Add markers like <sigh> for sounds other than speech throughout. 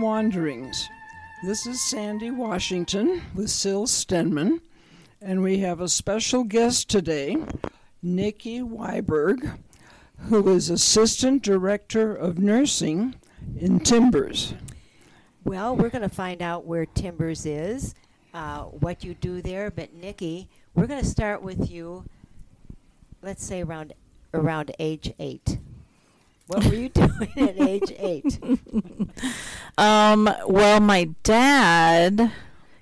Wanderings. This is Sandy Washington with Syl Stenman, and we have a special guest today, Nikki Wiberg, who is Assistant Director of Nursing in Timbers. Well, we're going to find out where Timbers is, uh, what you do there. But Nikki, we're going to start with you. Let's say around around age eight. What were you <laughs> doing at age eight? <laughs> Um, well, my dad.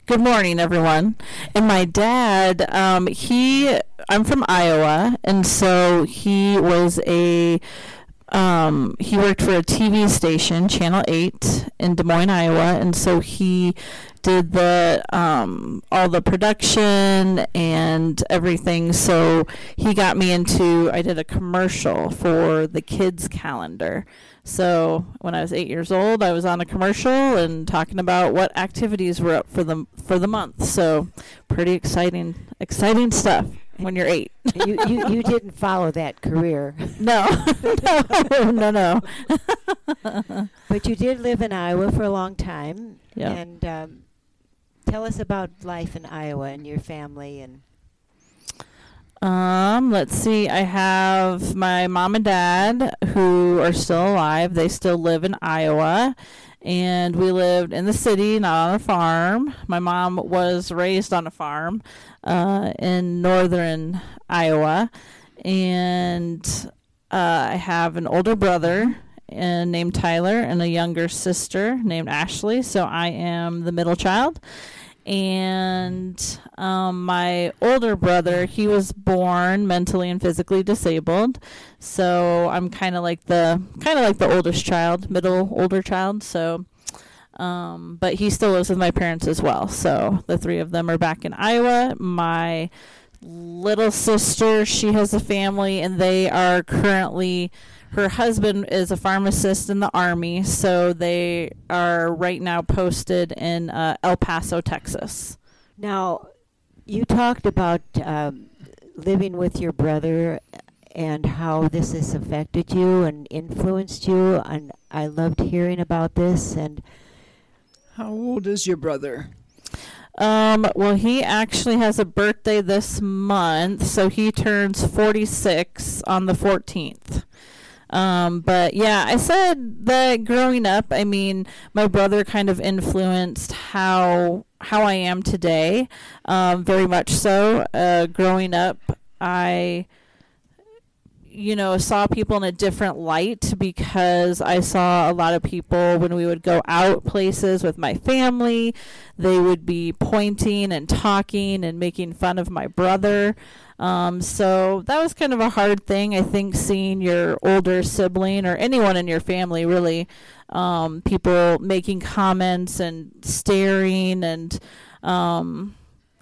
Good morning, everyone. And my dad, um, he, I'm from Iowa, and so he was a, um, he worked for a TV station, Channel 8, in Des Moines, Iowa, and so he did the, um, all the production and everything. So he got me into, I did a commercial for the kids calendar. So when I was eight years old, I was on a commercial and talking about what activities were up for the for the month. So pretty exciting, exciting stuff when you're eight. you, you you <laughs> didn't follow that career, No, <laughs> no, no, no. <laughs> but you did live in Iowa for a long time. Yeah. And um, tell us about life in Iowa and your family and. Um, let's see. I have my mom and dad who are still alive. They still live in Iowa. And we lived in the city, not on a farm. My mom was raised on a farm uh, in northern Iowa. And uh, I have an older brother uh, named Tyler and a younger sister named Ashley. So I am the middle child and um, my older brother he was born mentally and physically disabled so i'm kind of like the kind of like the oldest child middle older child so um, but he still lives with my parents as well so the three of them are back in iowa my little sister she has a family and they are currently her husband is a pharmacist in the army, so they are right now posted in uh, El Paso, Texas. Now, you talked about um, living with your brother and how this has affected you and influenced you, and I loved hearing about this. And How old is your brother? Um, well, he actually has a birthday this month, so he turns 46 on the 14th. Um, but yeah, I said that growing up, I mean, my brother kind of influenced how how I am today. Um, very much so. Uh, growing up, I you know, saw people in a different light because I saw a lot of people when we would go out places with my family, they would be pointing and talking and making fun of my brother. Um, so that was kind of a hard thing, I think, seeing your older sibling or anyone in your family really, um, people making comments and staring and, um,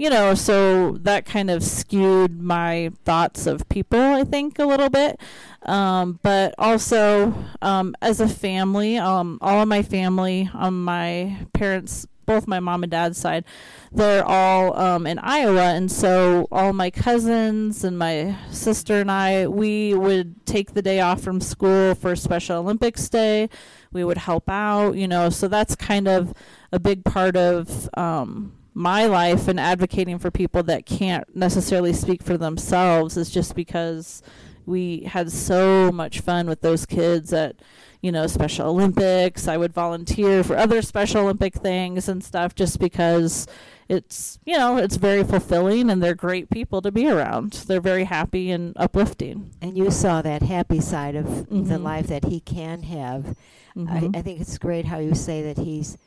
you know, so that kind of skewed my thoughts of people, I think, a little bit. Um, but also, um, as a family, um, all of my family on my parents' both my mom and dad's side, they're all um, in Iowa, and so all my cousins and my sister and I, we would take the day off from school for Special Olympics Day. We would help out, you know, so that's kind of a big part of um, my life and advocating for people that can't necessarily speak for themselves is just because we had so much fun with those kids at you know special olympics i would volunteer for other special olympic things and stuff just because it's you know it's very fulfilling and they're great people to be around they're very happy and uplifting and you saw that happy side of the Mhm. life that he can have. Mhm. I, I think it's great how you say that he's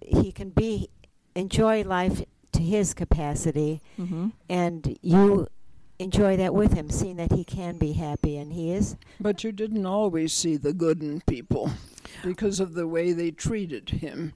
he can be enjoy life to his capacity, Mhm. and you enjoy that with him, seeing that he can be happy, and he is. But you didn't always see the good in people because of the way they treated him.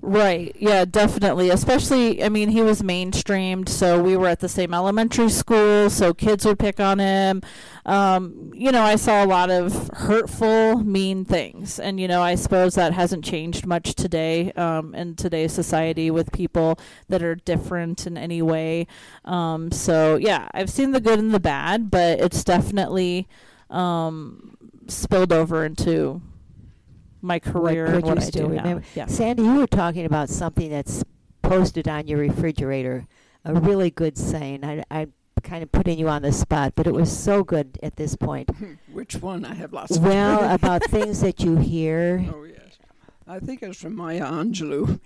Right. Yeah, definitely. Especially, I mean, he was mainstreamed, so we were at the same elementary school, so kids would pick on him. Um, you know, I saw a lot of hurtful, mean things, and you know, I suppose that hasn't changed much today um, in today's society with people that are different in any way. Um, so yeah, I've seen the good and the bad, but it's definitely um, spilled over into my career what and what you I still do now. Yeah. Sandy, you were talking about something that's posted on your refrigerator. A really good saying. I, I kind of putting you on the spot, but it was so good at this point. Hmm. Which one? I have lots of Well, about things that you <laughs> hear. Oh yes, I think it's from Maya Angelou.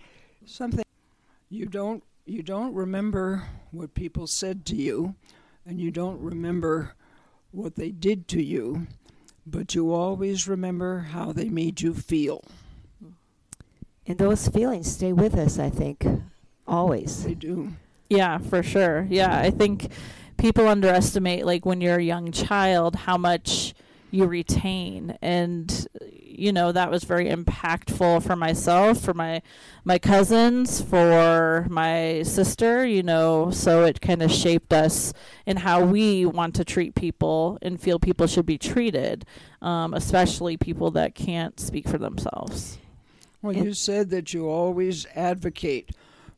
Something you don't you don't remember what people said to you, and you don't remember what they did to you, but you always remember how they made you feel. And those feelings stay with us, I think, always. They do. Yeah, for sure. Yeah, I think people underestimate like when you're a young child how much you retain. And you know that was very impactful for myself for my my cousins for my sister you know. So it kind of shaped us in how we want to treat people and feel people should be treated um, especially people that can't speak for themselves. Well, And- you said that you always advocate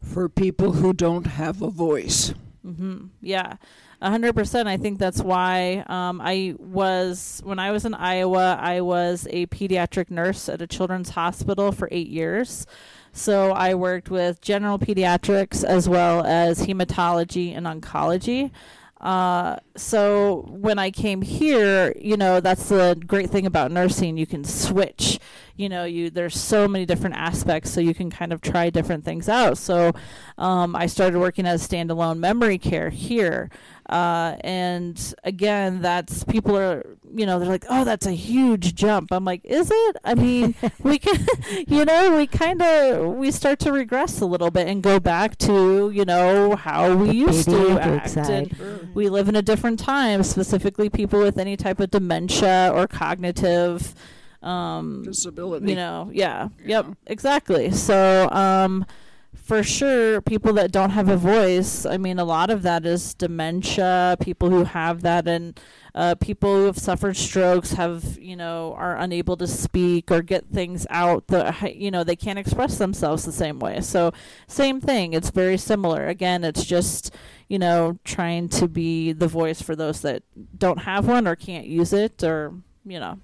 for people who don't have a voice. hmm Yeah, hundred percent. I think that's why um, I was when I was in Iowa. I was a pediatric nurse at a children's hospital for eight years. So I worked with general pediatrics as well as hematology and oncology. Uh, so when I came here, you know, that's the great thing about nursing. You can switch. You know, you there's so many different aspects, so you can kind of try different things out. So um, I started working as standalone memory care here. Uh, and again, that's people are, you know, they're like, oh, that's a huge jump. I'm like, is it? I mean, <laughs> we can, <laughs> you know, we kind of, we start to regress a little bit and go back to, you know, how we used to act. side. And we live in a different time, specifically people with any type of dementia or cognitive, um, Disability. you know yeah Yeah. yep exactly so um for sure people that don't have a voice i mean a lot of that is dementia people who have that and uh, people who have suffered strokes have you know are unable to speak or get things out the you know they can't express themselves the same way so same thing it's very similar again it's just you know trying to be the voice for those that don't have one or can't use it or you know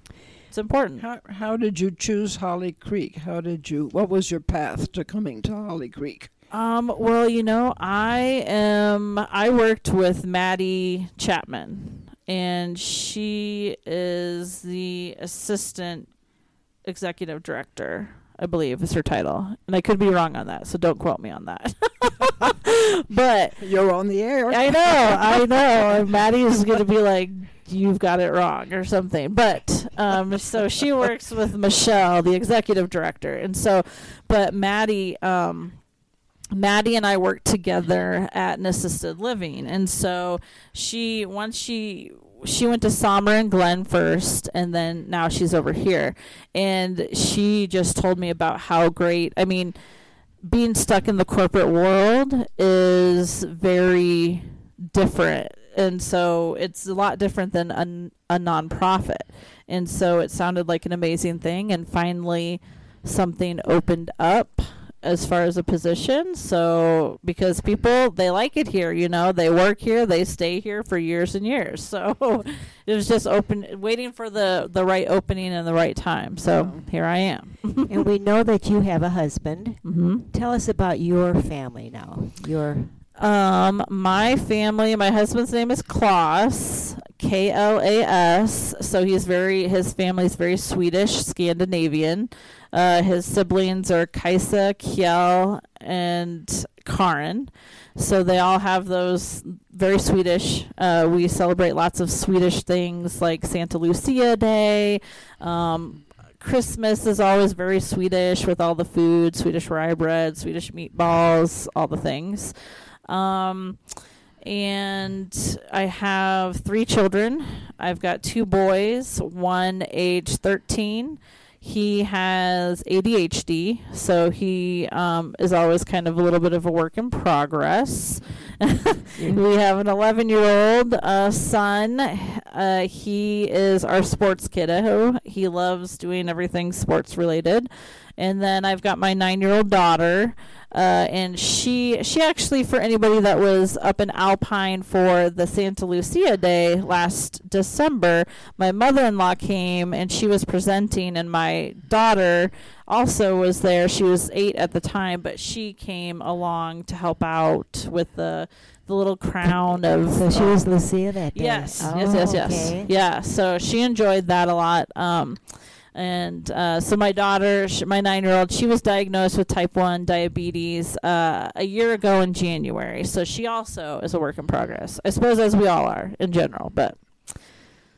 it's important How, how did you choose Holly Creek? How did you? What was your path to coming to Holly Creek? Um, well, you know, I am I worked with Maddie Chapman and she is the assistant executive director, I believe is her title. And I could be wrong on that, so don't quote me on that. <laughs> but You're on the air. I know, I know. Maddie is going to be like, you've got it wrong or something. But um, so she works with Michelle, the executive director, and so, but Maddie, um, Maddie and I worked together at an assisted living, and so she once she she went to Sommer and Glen first, and then now she's over here, and she just told me about how great. I mean being stuck in the corporate world is very different and so it's a lot different than a, a nonprofit and so it sounded like an amazing thing and finally something opened up as far as a position so because people they like it here you know they work here they stay here for years and years so <laughs> it was just open waiting for the the right opening and the right time so here i am <laughs> and we know that you have a husband. mm-hmm. Tell us about your family now. Your Um, my family, my husband's name is Klas, K L A S. So he's very, his family's very Swedish, Scandinavian. Uh, his siblings are Kaisa, Kjell, and Karin. So they all have those very Swedish. Uh, we celebrate lots of Swedish things like Santa Lucia Day. Um, Christmas is always very Swedish with all the food, Swedish rye bread, Swedish meatballs, all the things. Um, and I have three children. I've got two boys, one age 13. He has ADHD, so he um, is always kind of a little bit of a work in progress. <laughs> we have an 11 year old uh, son. Uh, he is our sports kiddo. He loves doing everything sports related. And then I've got my nine year old daughter. Uh, and she she actually for anybody that was up in Alpine for the Santa Lucia Day last December, my mother-in-law came and she was presenting, and my daughter also was there. She was eight at the time, but she came along to help out with the the little crown of. So she was Lucia that day. Yes, Oh, yes, yes, yes. okay. Yeah, so she enjoyed that a lot. Um, and uh, so my daughter, my nine-year-old, she was diagnosed with type one diabetes uh, a year ago in January. So she also is a work in progress. I suppose as we all are in general, but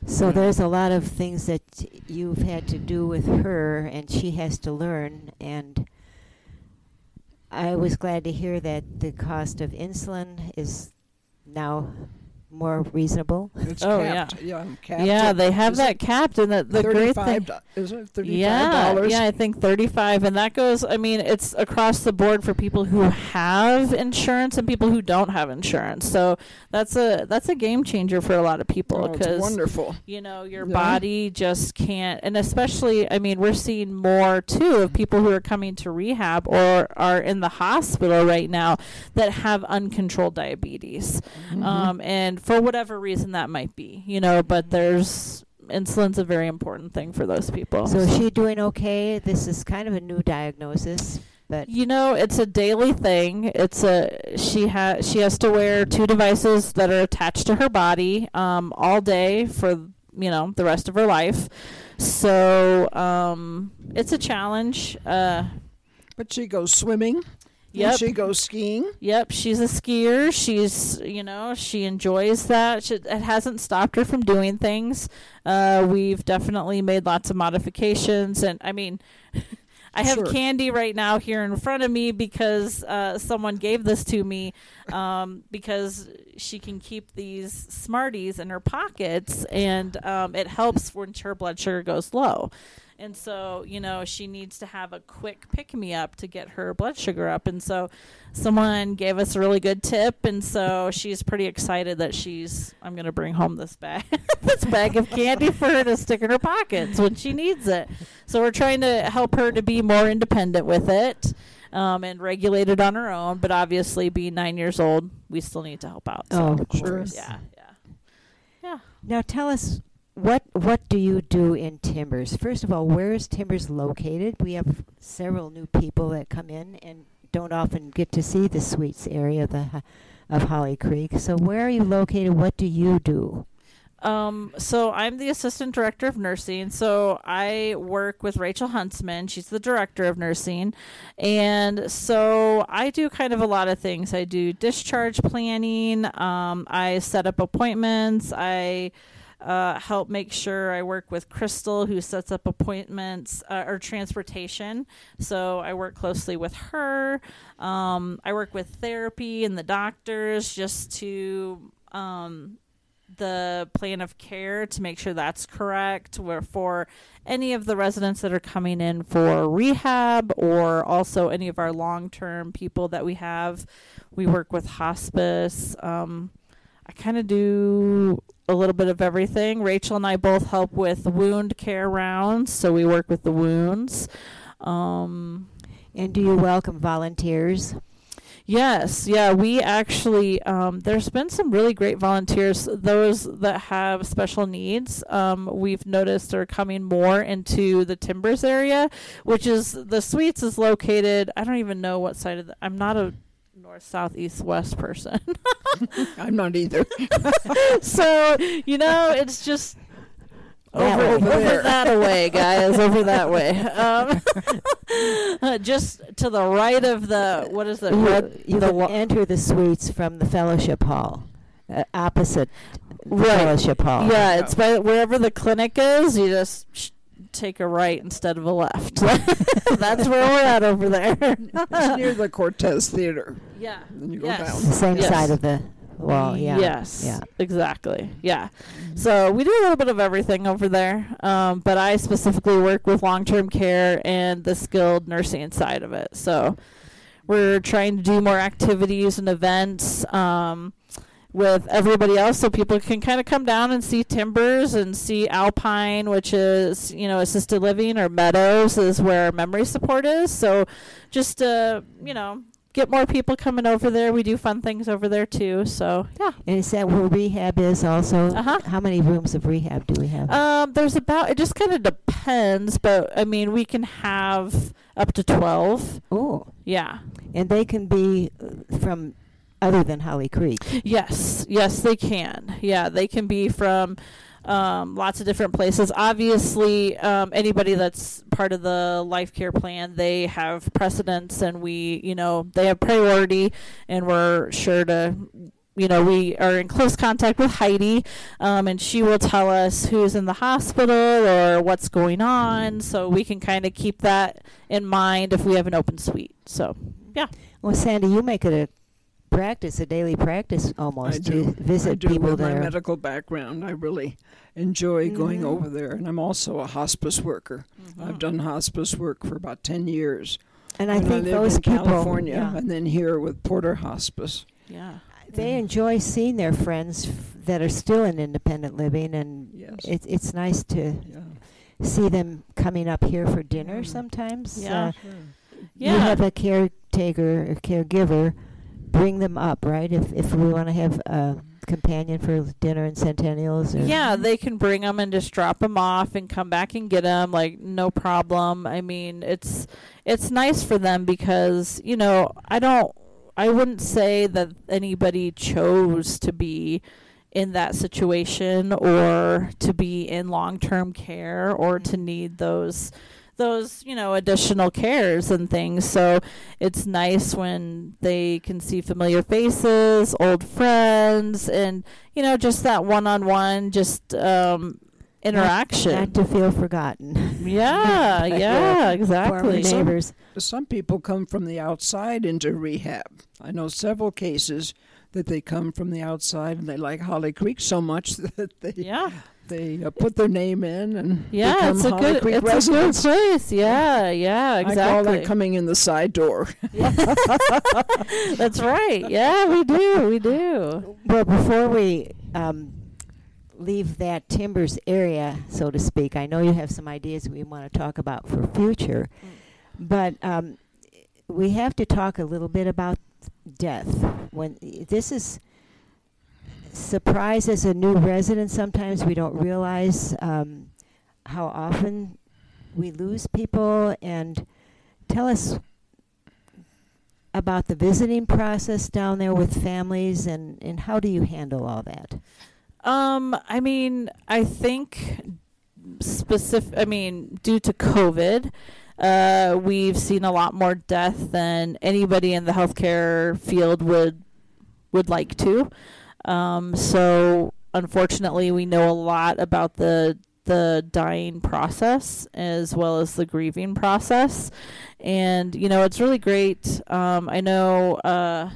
So there's a lot of things that you've had to do with her, and she has to learn. And I was glad to hear that the cost of insulin is now more reasonable. It's Oh, capped. Yeah, capped yeah, at- they have is that it capped, and the, the great thing. do- Is it $35? Yeah, yeah, I think 35 and that goes I mean it's across the board for people who have insurance and people who don't have insurance. So that's a that's a game changer for a lot of people Oh, it's wonderful. you know your Yeah. body just can't and especially I mean we're seeing more too of people who are coming to rehab or are in the hospital right now that have uncontrolled diabetes. Mhm. Um and for whatever reason that might be, you know, but there's insulin's a very important thing for those people. So is she doing okay? This is kind of a new diagnosis, but You know, it's a daily thing. It's a she has she has to wear two devices that are attached to her body um, all day for you know the rest of her life. So um, it's a challenge. Uh, But she goes swimming. Yep. She goes skiing. Yep, she's a skier. She's, you know, she enjoys that. She, it hasn't stopped her from doing things. Uh, we've definitely made lots of modifications, and I mean, <laughs> I have Sure. candy right now here in front of me because uh, someone gave this to me um, because she can keep these Smarties in her pockets, and um, it helps when her blood sugar goes low. And so, you know, she needs to have a quick pick me up to get her blood sugar up. And so, someone gave us a really good tip. And so, she's pretty excited that she's, I'm going to bring home this bag, <laughs> this bag of candy for her to stick in her pockets when she needs it. So, we're trying to help her to be more independent with it. Um, and regulate it on her own, but obviously, being nine years old, we still need to help out. So, Oh, of Sure. course. yeah, yeah, yeah. Now tell us what what do you do in Timbers? First of all, where is Timbers located? We have several new people that come in and don't often get to see the Suites area of the of Holly Creek. So where are you located? What do you do? Um, so I'm the assistant director of nursing. So I work with Rachel Huntsman. She's the director of nursing. And so I do kind of a lot of things. I do discharge planning. Um, I set up appointments. I uh, help make sure I work with Crystal, who sets up appointments uh, or transportation. So I work closely with her. Um, I work with therapy and the doctors just to um, the plan of care to make sure that's correct where for any of the residents that are coming in for rehab or also any of our long-term people that we have we work with hospice um, i kind of do a little bit of everything rachel and i both help with wound care rounds so we work with the wounds um, And do you welcome volunteers? Yes, yeah, we actually um, there's been some really great volunteers. Those that have special needs, um, we've noticed are coming more into the Timbers area, which is the Suites is located. I don't even know what side of the. I'm not a north, south, east, west person, <laughs> I'm not either. <laughs> so you know it's just. Over, over that way, guys. Over that way. <laughs> Um, just to the right of the what is it? You, Red, you the can wa- enter the Suites from the fellowship hall, uh, opposite the Right. fellowship hall. Yeah, it's by wherever the clinic is. You just sh- take a right instead of a left. <laughs> That's where we're at over there. it's near the Cortez Theater. yeah. Then you go Yes. down. the same Yes. side of the wall. Yeah. Yes. Yeah. Exactly. Yeah. So we do a little bit of everything over there, um, but I specifically work with long-term care and the skilled nursing side of it. So we're trying to do more activities and events. Um, with everybody else so people can kind of come down and see timbers and see alpine which is you know assisted living or meadows is where memory support is so just uh you know get more people coming over there. We do fun things over there too. So yeah. And is that where rehab is also? Uh-huh. How many rooms of rehab do we have? Um, there's about it just kind of depends, but I mean we can have up to twelve. oh, Yeah. and they can be uh, from other than Holly Creek. Yes, yes, they can. Yeah, they can be from um, lots of different places. Obviously, um, anybody that's part of the life care plan, they have precedence, and we, you know, they have priority, and we're sure to. You know, we are in close contact with Heidi, um, and she will tell us who's in the hospital or what's going on, so we can kind of keep that in mind if we have an open suite. So, yeah. Well, Sandy, you make it a practice, a daily practice almost I do. to visit I do people with my there. medical background. I really enjoy going Mhm. over there, and I'm also a hospice worker. Mm-hmm. I've done hospice work for about ten years. and I when think lived those in people, California, yeah, and then here with Porter Hospice. yeah. they enjoy seeing their friends f- that are still in independent living, and Yes. it's it's nice to Yeah. see them coming up here for dinner Mm. sometimes. Yeah. Uh, Sure. You have a caretaker or caregiver bring them up, right? If if we want to have a companion for dinner and centennials or Yeah, they can bring them and just drop them off and come back and get them like no problem. I mean, it's it's nice for them because, you know, I don't I wouldn't say that anybody chose to be in that situation or to be in long-term care or to mm-hmm. need those those you know additional cares and things so it's nice when they can see familiar faces old friends and you know just that one-on-one just um interaction not to feel forgotten. yeah <laughs> yeah Former exactly Some- neighbors. Some people come from the outside into rehab. I know several cases that they come from the outside and they like Holly Creek so much <laughs> that they yeah they uh, put their name in and yeah become it's a Holly good Creek it's a good residents. place yeah yeah I call that coming in the side door. <laughs> that's right yeah we do we do Well, before we um, leave that timbers area, so to speak, I know you have some ideas we want to talk about for future, but um, we have to talk a little bit about death. When this is surprise as a new resident, sometimes we don't realize um, how often we lose people. And tell us about the visiting process down there with families, and, and how do you handle all that? Um, I mean, I think specific. I mean, due to COVID, uh, we've seen a lot more death than anybody in the healthcare field would would like to. Um, so unfortunately, we know a lot about the the dying process as well as the grieving process, and you know it's really great. Um, I know. Uh,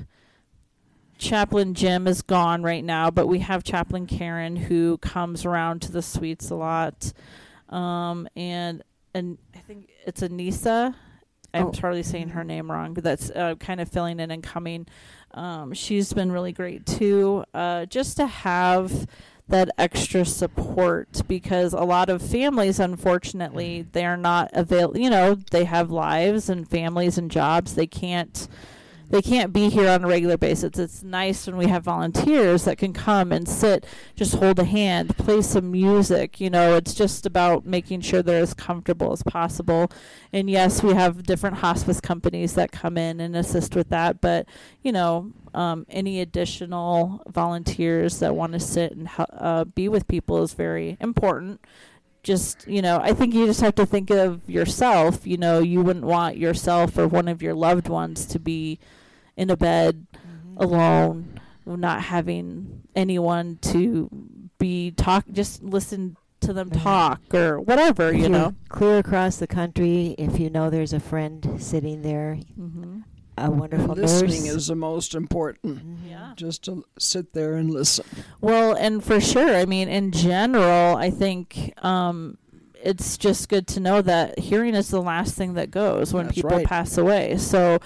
Chaplain Jim is gone right now, but we have Chaplain Karen who comes around to the suites a lot. Um, and and I think it's Anissa. I'm Oh. probably saying her name wrong, but that's uh, kind of filling in and coming. Um, she's been really great too. Uh, just to have that extra support because a lot of families, unfortunately, they're not available. You know, they have lives and families and jobs. They can't they can't be here on a regular basis. It's nice when we have volunteers that can come and sit, just hold a hand, play some music. You know, it's just about making sure they're as comfortable as possible. And yes, we have different hospice companies that come in and assist with that. But you know, um, any additional volunteers that want to sit and uh, be with people is very important just you know i think you just have to think of yourself you know you wouldn't want yourself or one of your loved ones to be in a bed alone not having anyone to be talk just listen to them Mhm. talk or whatever If you you're know clear across the country, if you know there's a friend sitting there, mm-hmm. a wonderful Listening nurse. is the most important. Mhm. yeah Just to sit there and listen. Well, and for sure, I mean, in general, I think um, it's just good to know that hearing is the last thing that goes when That's people right. pass away. So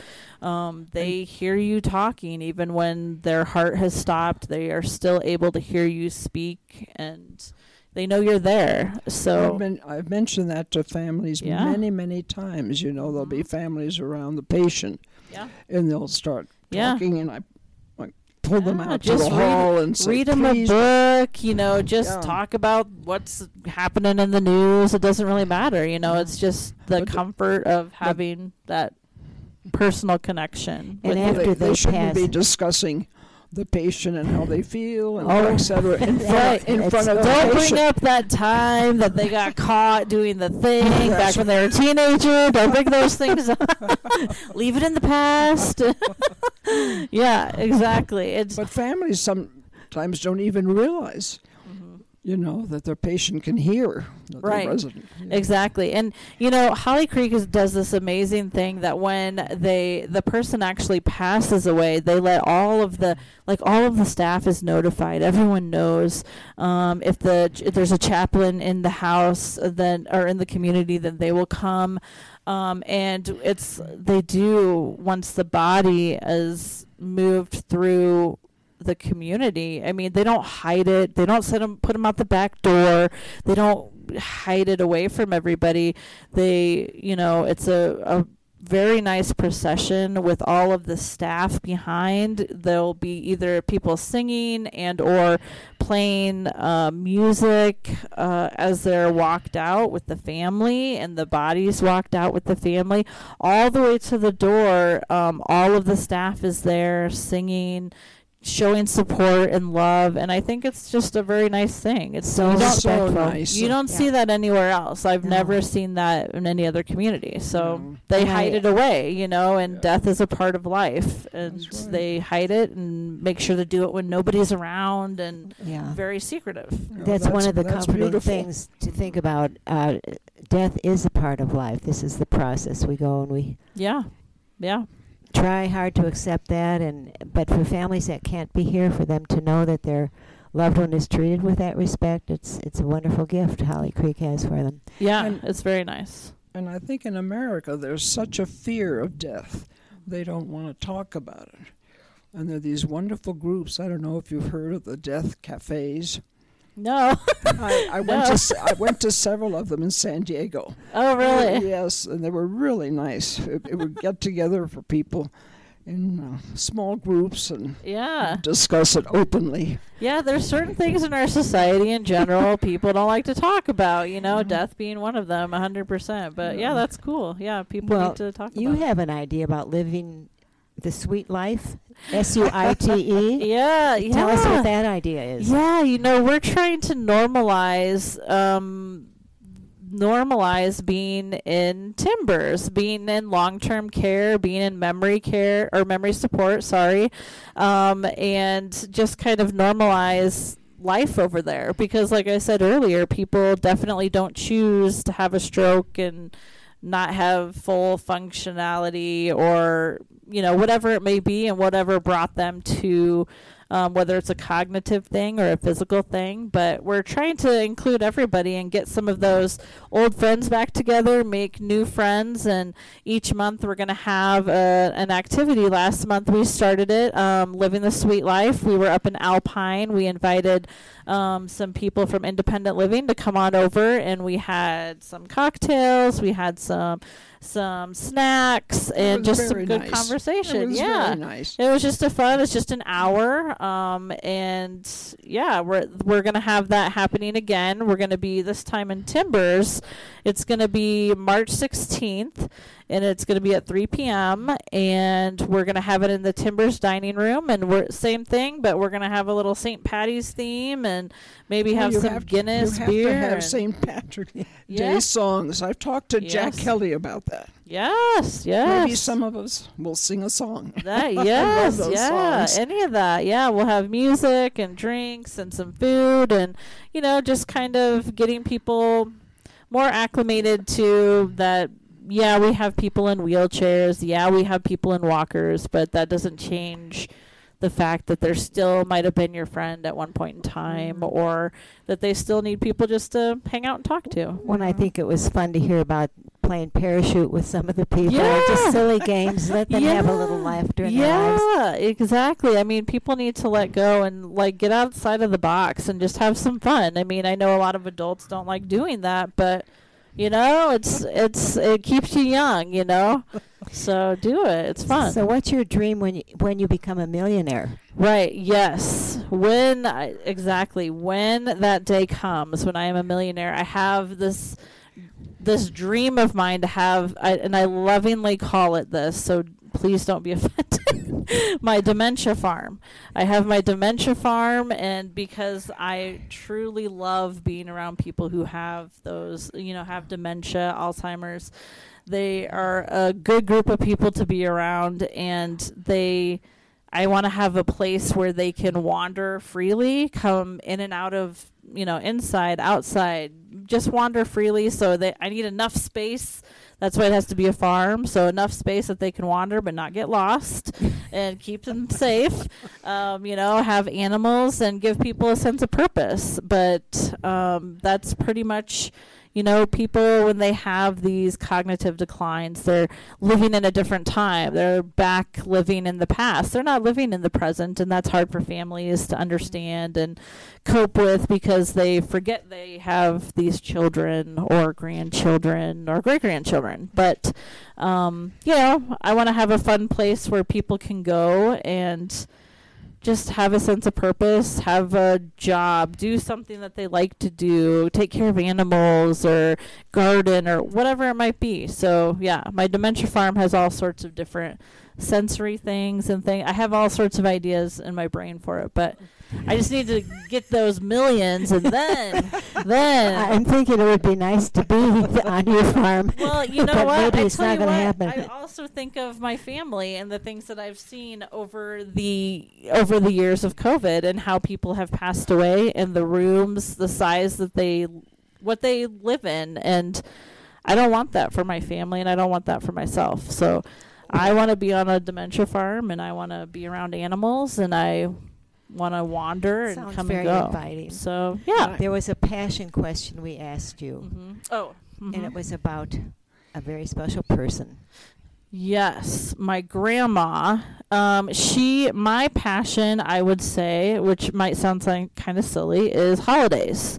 um, they hear you talking, even when their heart has stopped, they are still able to hear you speak and they know you're there. So I've, been, I've mentioned that to families Yeah. many, many times. You know, there'll be families around the patient, yeah, and they'll start Yeah. talking, and I, I pull them Yeah, out to just the read- hall and say, read them a book. You know, just Yeah. talk about what's happening in the news. It doesn't really matter. You know, it's just the But the- comfort of having that personal connection. And with after they, they they shouldn't be discussing the patient and how they feel and Oh. et cetera in front, Right. in front of the Don't bring up that time that they got caught doing the thing <laughs> back when they were a teenager. Don't bring those things up. <laughs> Leave it in the past. <laughs> yeah, exactly. It's But families sometimes don't even realize. You know, that their patient can hear Right. resident. Exactly. And you know, Holly Creek is, does this amazing thing that when they the person actually passes away, they let all of the like all of the staff is notified. Everyone knows um, if the if there's a chaplain in the house uh, then or in the community then they will come um, and it's they do once the body is moved through the community. I mean, they don't hide it. They don't set them, put them out the back door. They don't hide it away from everybody. They, you know, it's a, a very nice procession with all of the staff behind. There'll be either people singing and or playing uh, music uh, as they're walked out with the family and the bodies walked out with the family all the way to the door. Um, all of the staff is there singing showing support and love and i think it's just a very nice thing it's So you so nice. you don't see that anywhere else i've No. never seen that in any other community so No. they And I- hide it away you know and Yeah. death is a part of life and right. they hide it and make sure to do it when nobody's around and Yeah. very secretive Yeah, That's, one of the comforting beautiful. things to think about. Uh, death is a part of life. This is the process. We go and we yeah yeah try hard to accept that, and but for families that can't be here, for them to know that their loved one is treated with that respect, it's it's a wonderful gift Holly Creek has for them. yeah And- it's very nice And I think in America there's such a fear of death, they don't want to talk about it. And there are these wonderful groups. I don't know if you've heard of the death cafes. No I, I went <laughs> No. to s- I went to several of them in San Diego. oh really Yes, and they were really nice. It, it would get together for people in uh, small groups and yeah discuss it openly. Yeah, there's certain things in our society in general <laughs> people don't like to talk about, you know, death being one of them, 100%. But yeah, Yeah. that's cool. Yeah, people Well, need to talk You about have an idea about living the sweet life, S U I T E. Yeah, <laughs> yeah. Tell us what that idea is. Yeah, you know, we're trying to normalize um normalize being in timbers, being in long-term care, being in memory care or memory support, sorry. Um and just kind of normalize life over there because like I said earlier, people definitely don't choose to have a stroke and not have full functionality or you know whatever it may be and whatever brought them to um, whether it's a cognitive thing or a physical thing. But we're trying to include everybody and get some of those old friends back together, make new friends, and each month we're going to have a, an activity. Last month we started it, um, Living the Sweet Life. We were up in Alpine. We invited um, some people from independent living to come on over, and we had some cocktails. We had some some snacks and just some good nice. conversation. Yeah. nice. It was just a fun. It's just an hour, um, and yeah, we're we're gonna have that happening again. We're gonna be this time in Timbers. It's gonna be March sixteenth, and it's gonna be at three p.m. And we're gonna have it in the Timbers dining room, and we're same thing, but we're gonna have a little St. Patty's theme, and maybe Well, have you some have to- Guinness you have beer. to have St. Patrick <laughs> Yeah. Day songs. I've talked to Jack Kelly about that. Yes, yes. Maybe some of us will sing a song. That <laughs> yes, yeah, songs. any of that. Yeah, we'll have music and drinks and some food and you know just kind of getting people more acclimated to that. Yeah, we have people in wheelchairs. Yeah, we have people in walkers, but that doesn't change the fact that there still might have been your friend at one point in time, Mm. or that they still need people just to hang out and talk to. When I think it was fun to hear about playing parachute with some of the people. Yeah. Just silly games. Let them have a little laughter in their lives. Yeah, exactly. I mean, people need to let go and like get outside of the box and just have some fun. I mean, I know a lot of adults don't like doing that, but you know, it's it's it keeps you young, you know. So do it. It's fun. So, what's your dream when you, when you become a millionaire? Right. Yes. When I, exactly when that day comes, when I am a millionaire, I have this this dream of mine to have, I, and I lovingly call it this. So please don't be <laughs> offended. my dementia farm. I have my dementia farm, and because I truly love being around people who have those, you know, have dementia, Alzheimer's. They are a good group of people to be around, and they. I want to have a place where they can wander freely, come in and out of, you know, inside, outside, just wander freely. So that I need enough space. That's why it has to be a farm. So enough space that they can wander but not get lost, <laughs> and keep them safe. Um, you know, have animals and give people a sense of purpose. But um, that's pretty much you know, people when they have these cognitive declines, they're living in a different time. They're back living in the past. They're not living in the present, and that's hard for families to understand and cope with because they forget they have these children or grandchildren or great grandchildren. But um, you know, I want to have a fun place where people can go and just have a sense of purpose, have a job, do something that they like to do, take care of animals or garden or whatever it might be. So, yeah, my dementia farm has all sorts of different sensory things and things. I have all sorts of ideas in my brain for it, but mm-hmm. I just need to get those millions and then <laughs> then I'm thinking it would be nice to be <laughs> on your farm. well, you know but what? Maybe I it's tell not you going to what, happen. I also think of my family and the things that I've seen over the over the years of COVID and how people have passed away and the rooms, the size that they what they live in and I don't want that for my family and I don't want that for myself. So I want to be on a dementia farm and I want to be around animals and I want to wander and Sounds come very and go. inviting. So, yeah. There was a passion question we asked you, hmm Oh. and mhm. it was about a very special person. Yes, my grandma. Um, she, my passion, I would say, which might sound kind of silly, is holidays.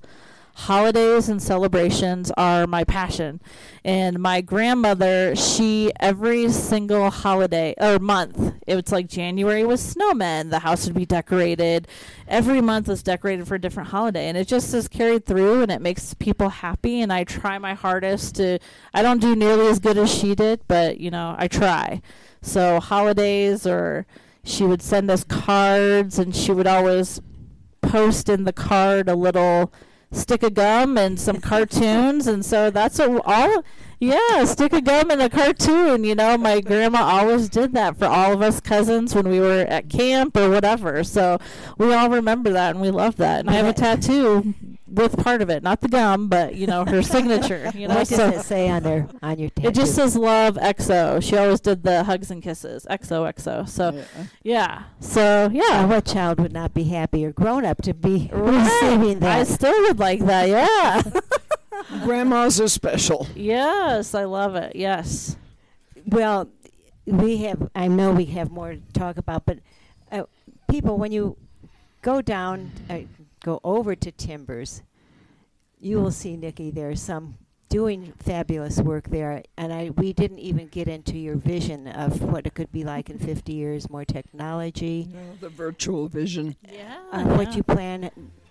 Holidays and celebrations are my passion. And my grandmother, she, every single holiday or month, it was like January was snowmen, the house would be decorated. Every month was decorated for a different holiday. And it just is carried through and it makes people happy. And I try my hardest to, I don't do nearly as good as she did, but, you know, I try. So holidays or she would send us cards and she would always post in the card a little stick of gum and some cartoons. And so that's what all yeah stick of gum and a cartoon. You know my grandma always did that for all of us cousins when we were at camp or whatever. So we all remember that and we love that. And i have a <laughs> tattoo with part of it not the gum but you know her signature <laughs> you know what so does it say on there on your tattoo? it just says love XO. She always did the hugs and kisses. XO XO. So Yeah. yeah. So Now, yeah. what child would not be happy or grown up to be <laughs> Right. receiving that? I still would like that. Yeah. <laughs> Grandmas are special. yes, I love it. Yes. Well, we have. I know we have more to talk about, but uh, people, when you go down, uh, go over to Timbers, you will see Nikki there. Some doing fabulous work there, and I we didn't even get into your vision of what it could be like in 50 years, more technology, You the virtual vision. Yeah. uh, what you plan,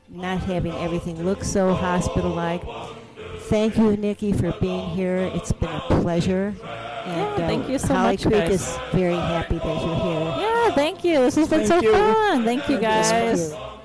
not having everything look so hospital-like. Thank you, Nikki, for being here. It's been a pleasure. And Yeah, thank you so Holly much, Creek guys. is very happy that you're here. Yeah, thank you. This has been so you. fun. Thank you guys. Thank you.